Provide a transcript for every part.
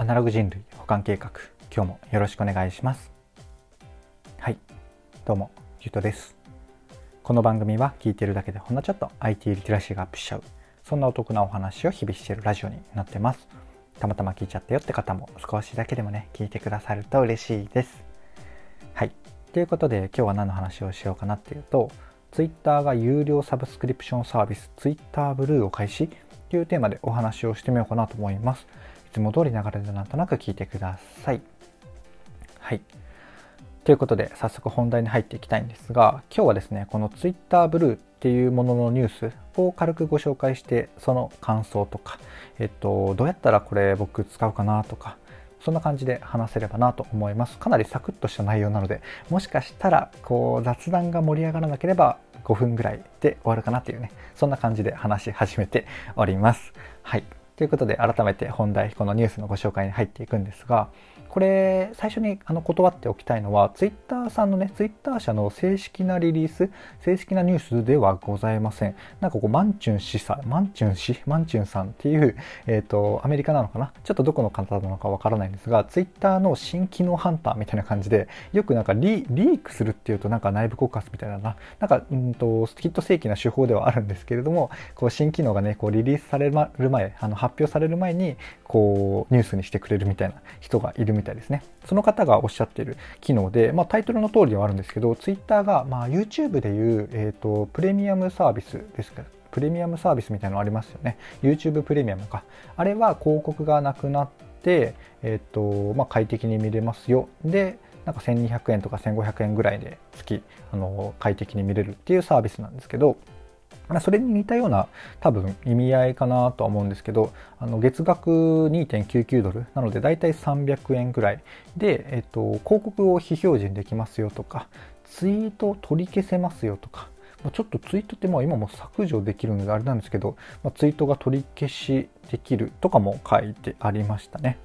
アナログ人類保管計画今日もよろしくお願いします。はいどうもゆうとです。この番組は聞いてるだけでほんのちょっと IT リテラシーがアップしちゃうそんなお得なお話を日々しているラジオになってます。たまたま聞いちゃったよって方も少しだけでもね聞いてくださると嬉しいです。はいということで今日は何の話をしようかなっていうと Twitter が有料サブスクリプションサービス Twitter ブルーを開始というテーマでお話をしてみようかなと思います。いつも通り流れでなんとなく聞いてください。はい。ということで早速本題に入っていきたいんですが今日はですねこの Twitter ブルーっていうもののニュースを軽くご紹介してその感想とか、えっと、どうやったらこれ僕使うかなとかそんな感じで話せればなと思いますかなりサクッとした内容なのでもしかしたらこう雑談が盛り上がらなければ5分ぐらいで終わるかなっていうねそんな感じで話し始めておりますはいということで改めて本題このニュースのご紹介に入っていくんですがこれ最初にあの断っておきたいのはツイッターさんのねツイッター社の正式なリリース正式なニュースではございません。なんかこうマンチュン氏さマンチュン氏マンチュンさんっていうえっ、ー、とアメリカなのかな？ちょっとどこの方なのかわからないんですがツイッターの新機能ハンターみたいな感じでよくなんかリークするっていうとなんか内部告発みたいなな。なんかうんときっと正規な手法ではあるんですけれどもこう新機能がねこうリリースされる前あの発表される前にこうニュースにしてくれるみたいな人がいるみたいみたいですね。その方がおっしゃってる機能で、まあ、タイトルの通りではあるんですけど、ツイッターが、まあ、YouTube でいう、えーと、プレミアムサービスですか？プレミアムサービスみたいなのありますよね。YouTube プレミアムか。あれは広告がなくなって、えっ、ー、と、まあ、快適に見れますよ。で、なんか1200円とか1500円ぐらいで月、あの、快適に見れるっていうサービスなんですけど、それに似たような多分意味合いかなとは思うんですけどあの月額2.99ドルなのでだいたい300円ぐらいで、えっと、広告を非表示にできますよとかツイート取り消せますよとかちょっとツイートってまあ今も削除できるのであれなんですけど、まあ、ツイートが取り消しできるとかも書いてありましたね。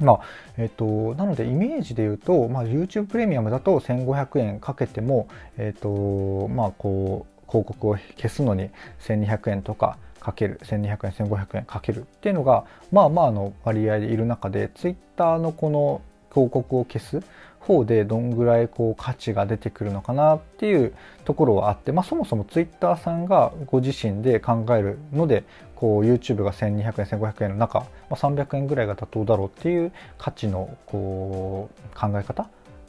まあえっと、なのでイメージで言うと、まあ、YouTube プレミアムだと1500円かけても、えっとまあ、こう広告を消すのに1200円とかかける1200円1500円かけるっていうのがまあまあの割合でいる中でツイッターのこの広告を消す方でどんぐらいこう価値が出てくるのかなっていうところはあって、まあ、そもそもツイッターさんがご自身で考えるのでこう YouTube が1200円1500円の中、まあ、300円ぐらいが妥当だろうっていう価値のこう考え方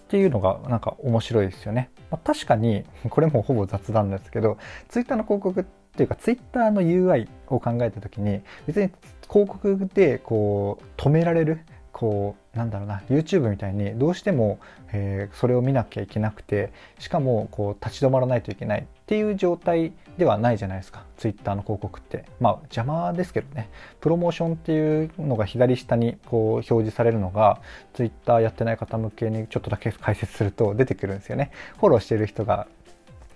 っていうのがなんか面白いですよね。まあ、確かに、これもほぼ雑談ですけど、ツイッターの広告っていうか、ツイッターの UI を考えた時に、別に広告でこう止められるこうなんだろうな YouTube みたいにどうしても、えー、それを見なきゃいけなくてしかもこう立ち止まらないといけないていう状態ではないじゃないですか。Twitter の広告って。まあ邪魔ですけどね。プロモーションっていうのが左下にこう表示されるのが Twitter やってない方向けにちょっとだけ解説すると出てくるんですよね。フォローしてる人が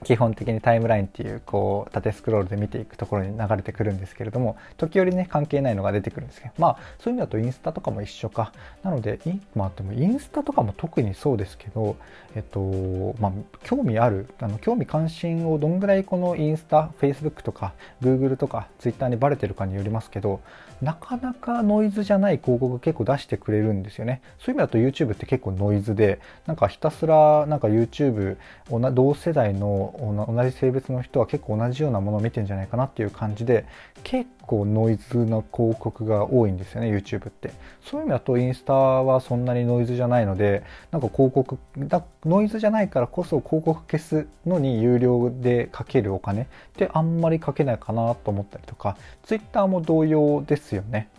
基本的にタイムラインっていうこう縦スクロールで見ていくところに流れてくるんですけれども時折ね関係ないのが出てくるんですけどまあそういう意味だとインスタとかも一緒か。なのでまあでもインスタとかも特にそうですけどえっとまあ興味あるあの興味関心をどんぐらいこのインスタ Facebook とか Google とか Twitter にバレてるかによりますけどなかなかノイズじゃない広告結構出してくれるんですよね。そういう意味だと YouTube って結構ノイズでなんかひたすらなんか YouTube 同世代の同じ性別の人は結構同じようなものを見てんじゃないかなっていう感じで結構ノイズの広告が多いんですよね YouTube って。そういう意味だとインスタはそんなにノイズじゃないのでなんか広告だノイズじゃないからこそ広告消すのに有料でかけるお金ってあんまりかけないかなと思ったりとか Twitter も同様ですよね。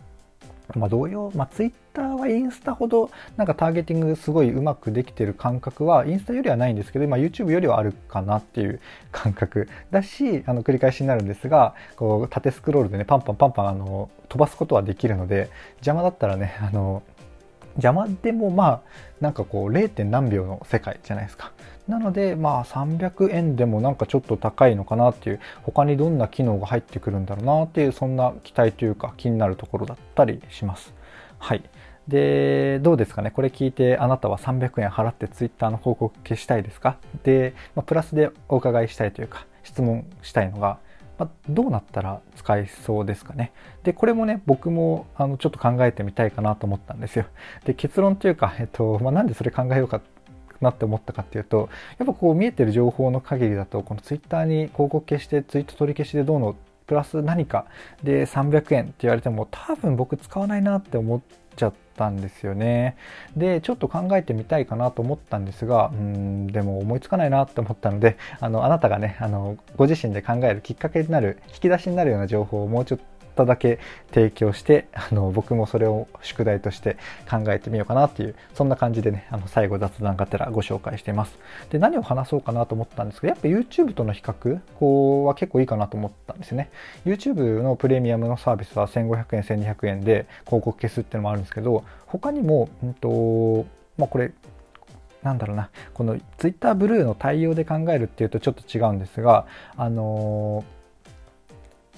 まあ、同様、まあ、ツイッターはインスタほどなんかターゲティングすごいうまくできてる感覚はインスタよりはないんですけど、まあ、YouTube よりはあるかなっていう感覚だしあの繰り返しになるんですがこう縦スクロールでねパンパンパンパンあの飛ばすことはできるので邪魔だったらねあの邪魔でもまあなんかこう 0. 何秒の世界じゃないですか。なのでまあ300円でもなんかちょっと高いのかなっていう他にどんな機能が入ってくるんだろうなっていうそんな期待というか気になるところだったりします。はい。でどうですかね？これ聞いてあなたは300円払って Twitter の広告消したいですか？で、まあ、プラスでお伺いしたいというか質問したいのがまあ、どうなったら使えそうですかね。で、これもね、僕もあのちょっと考えてみたいかなと思ったんですよ。で、結論というか、えっと、まあ、なんでそれ考えようかなって思ったかっていうとやっぱこう見えてる情報の限りだとこの twitter に広告消してツイート取り消しでどうのプラス何かで300円って言われても多分僕使わないなって思っちゃったんですよね。でちょっと考えてみたいかなと思ったんですがうんでも思いつかないなって思ったのであのあなたがねあのご自身で考えるきっかけになる引き出しになるような情報をもうちょっとっただけ提供してあの僕もそれを宿題として考えてみようかなっていうそんな感じでねあの最後雑談がてらご紹介しています。で何を話そうかなと思ったんですけどやっぱ YouTube との比較こうは結構いいかなと思ったんですよね。YouTube のプレミアムのサービスは1500円1200円で広告消すっていうのもあるんですけど他にも、うんとまあ、これなんだろうな。この Twitter ブルーの対応で考えるっていうとちょっと違うんですがあの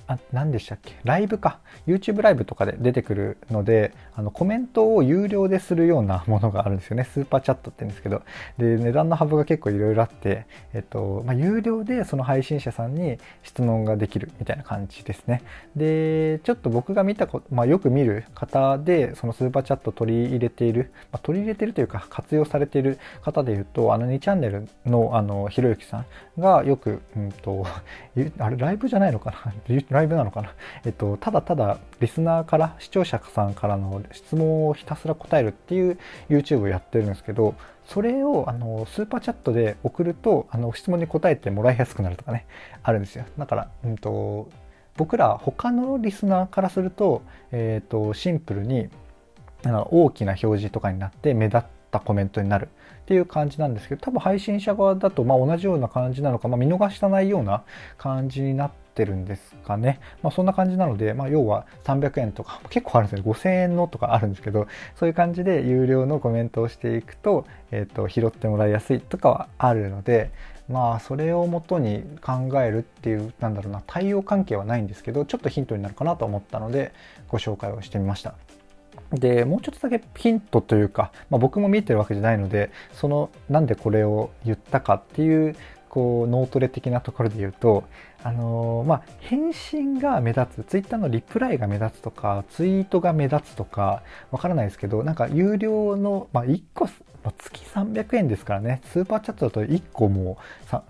あ何でしたっけ？ライブか。YouTube ライブとかで出てくるのであのコメントを有料でするようなものがあるんですよね。スーパーチャットって言うんですけど。で値段の幅が結構いろいろあって、えっとまあ、有料でその配信者さんに質問ができるみたいな感じですね。でちょっと僕が見たこと、まあ、よく見る方でそのスーパーチャット取り入れている、まあ、取り入れているというか活用されている方でいうとあの2チャンネルのあのひろゆきさんがよく、うんと、あれライブじゃないのかな？ライブなのかな、えっと、ただただリスナーから視聴者さんからの質問をひたすら答えるっていう YouTube をやってるんですけどそれをあのスーパーチャットで送るとあの質問に答えてもらいやすくなるとかねあるんですよ。だから、うんと、僕ら他のリスナーからすると,、えーと、シンプルにあの大きな表示とかになって目立ったコメントになる。っていう感じなんですけど多分配信者側だとまあ同じような感じなのか、まあ、見逃したないような感じになってってるんですかね。まあ、そんな感じなので、まあ、要は300円とか結構あるんですよ。5000円のとかあるんですけど、そういう感じで有料のコメントをしていくと、えっ、ー、と、拾ってもらいやすいとかはあるので、まあそれをもとに考えるっていうなんだろうな対応関係はないんですけどちょっとヒントになるかなと思ったのでご紹介をしてみましたでもうちょっとだけヒントというか、まあ、僕も見えてるわけじゃないのでそのなんでこれを言ったかっていうこう脳トレ的なところで言うとあの、まあ返信が目立つツイッターのリプライが目立つとかツイートが目立つとかわからないですけどなんか有料の、まあ、1個月300円ですからね。スーパーチャットだと1個も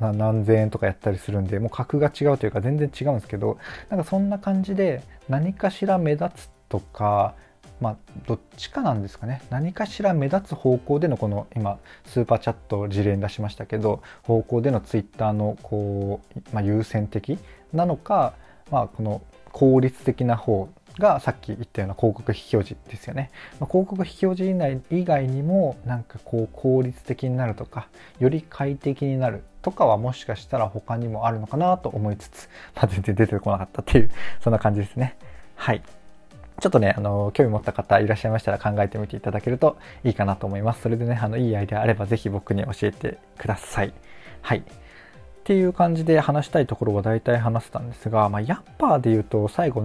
何千円とかやったりするんでもう格が違うというか全然違うんですけどなんかそんな感じで何かしら目立つとかまあ、どっちかなんですかね何かしら目立つ方向でのこの今スーパーチャットを事例に出しましたけど方向でのツイッターのこう、まあ、優先的なのか、まあ、この効率的な方がさっき言ったような広告非表示ですよね。まあ、広告非表示以外にもなんかこう効率的になるとかより快適になるとかはもしかしたら他にもあるのかなと思いつつ、まあ、全然出てこなかったっていうそんな感じですね。はい。ちょっとね、あの、興味持った方いらっしゃいましたら考えてみていただけるといいかなと思います。それでね、あの、いいアイデアあればぜひ僕に教えてください。はい。っていう感じで話したいところは大体話せたんですが、まあ、ヤッパーで言うと最後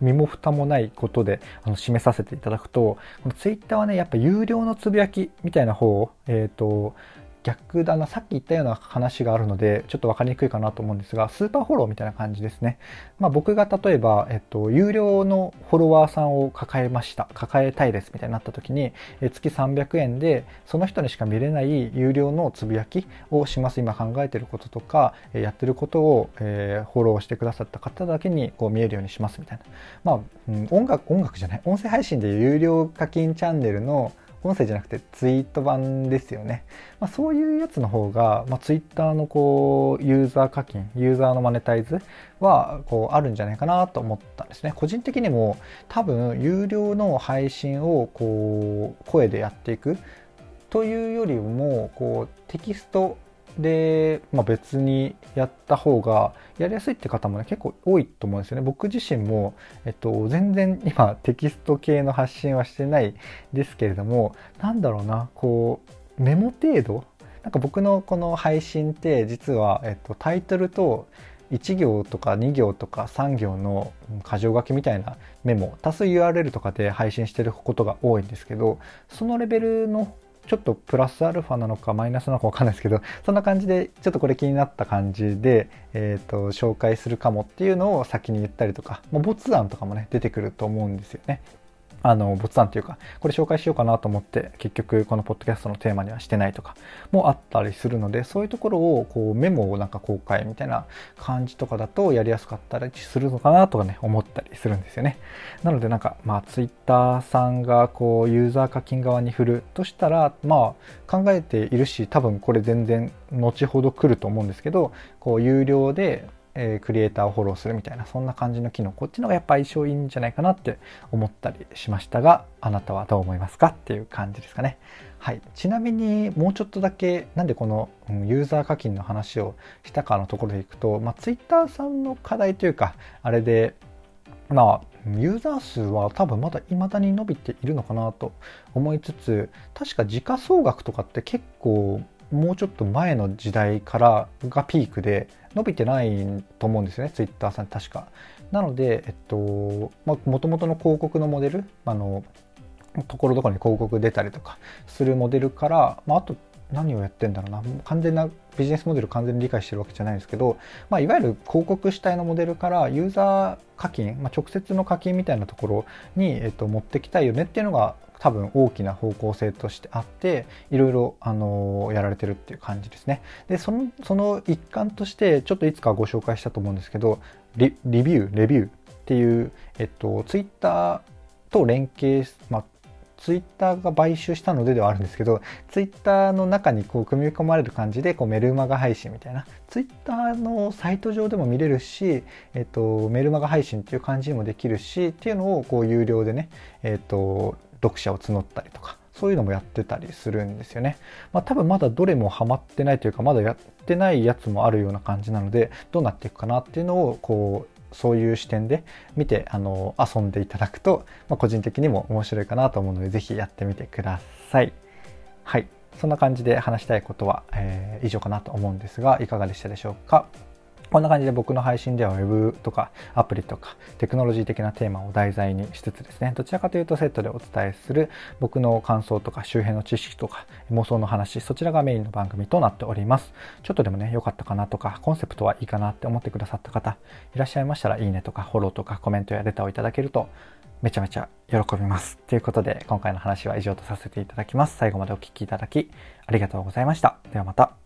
身も蓋もないことであの締めさせていただくと、このツイッターはね、やっぱ有料のつぶやきみたいな方を、えっ、ー、と、逆だな、さっき言ったような話があるので、ちょっと分かりにくいかなと思うんですが、スーパーフォローみたいな感じですね。まあ僕が例えば、えっと、有料のフォロワーさんを抱えました。抱えたいですみたいになった時に、え月300円で、その人にしか見れない有料のつぶやきをします。今考えてることとか、やってることを、えー、フォローしてくださった方だけにこう見えるようにしますみたいな。まあ、うん、音楽、音楽じゃない、音声配信で有料課金チャンネルの音声じゃなくてツイート版ですよね。まあ、そういうやつの方が、まあ、ツイッターのこう、ユーザー課金、ユーザーのマネタイズは、こう、あるんじゃないかなと思ったんですね。個人的にも、多分、有料の配信を、こう、声でやっていくというよりも、こう、テキストで、まあ、別にやった方がやりやすいって方もね結構多いと思うんですよね。僕自身も、えっと、全然今テキスト系の発信はしてないですけれどもなんだろうなこうメモ程度なんか僕のこの配信って実は、えっと、タイトルと1行とか2行とか3行の箇条書きみたいなメモ多数 URL とかで配信してることが多いんですけどそのレベルのちょっとプラスアルファなのかマイナスなのかわかんないですけど そんな感じでちょっとこれ気になった感じで、えーと、紹介するかもっていうのを先に言ったりとか、まあ、ボツ案とかもね出てくると思うんですよね。あの、ボツ案というか、これ紹介しようかなと思って、結局このポッドキャストのテーマにはしてないとかもあったりするので、そういうところをこうメモをなんか公開みたいな感じとかだとやりやすかったりするのかなとかね、思ったりするんですよね。なのでなんか、まあ、ツイッターさんがこう、ユーザー課金側に振るとしたら、まあ、考えているし、多分これ全然後ほど来ると思うんですけど、こう、有料でえー、クリエイターをフォローするみたいなそんな感じの機能こっちのがやっぱ相性いいんじゃないかなって思ったりしましたがあなたはどう思いますかっていう感じですかね。はい、ちなみにもうちょっとだけなんでこのユーザー課金の話をしたかのところでいくと、まあ、Twitter さんの課題というかあれでまあユーザー数は多分まだ未だに伸びているのかなと思いつつ確か時価総額とかって結構もうちょっと前の時代からがピークで伸びてないと思うんですよねツイッターさん確か。なので、えっとまあ、もともとの広告のモデルあのところどころに広告出たりとかするモデルから、まあ、あと何をやってんだろうな完全なビジネスモデル完全に理解してるわけじゃないんですけど、まあ、いわゆる広告主体のモデルからユーザー課金、まあ、直接の課金みたいなところに、えっと、持ってきたいよねっていうのが多分大きな方向性としてあっていろいろあのやられてるっていう感じですね。でそのその一環としてちょっといつかご紹介したと思うんですけどリビューレビューっていう、えっと、ツイッターと連携、まあ、ツイッターが買収したのでではあるんですけど、ツイッターの中にこう組み込まれる感じでこうメルマガ配信みたいな、ツイッターのサイト上でも見れるし、えっと、メルマガ配信っていう感じにもできるし、っていうのをこう有料でね、えっと、読者を募ったりとかそういうのもやってたりするんですよね。まあ多分まだどれもハマってないというかまだやってないやつもあるような感じなのでどうなっていくかなっていうのをこうそういう視点で見てあの遊んでいただくと、まあ、個人的にも面白いかなと思うので是非やってみてください。はい。そんな感じで話したいことは、えー、以上かなと思うんですがいかがでしたでしょうか？こんな感じで僕の配信では Web とかアプリとかテクノロジー的なテーマを題材にしつつですね、どちらかというとセットでお伝えする僕の感想とか周辺の知識とか妄想の話、そちらがメインの番組となっております。ちょっとでもね、良かったかなとか、コンセプトはいいかなって思ってくださった方いらっしゃいましたらいいねとかフォローとかコメントやレターをいただけるとめちゃめちゃ喜びます。ということで今回の話は以上とさせていただきます。最後までお聴きいただきありがとうございました。ではまた。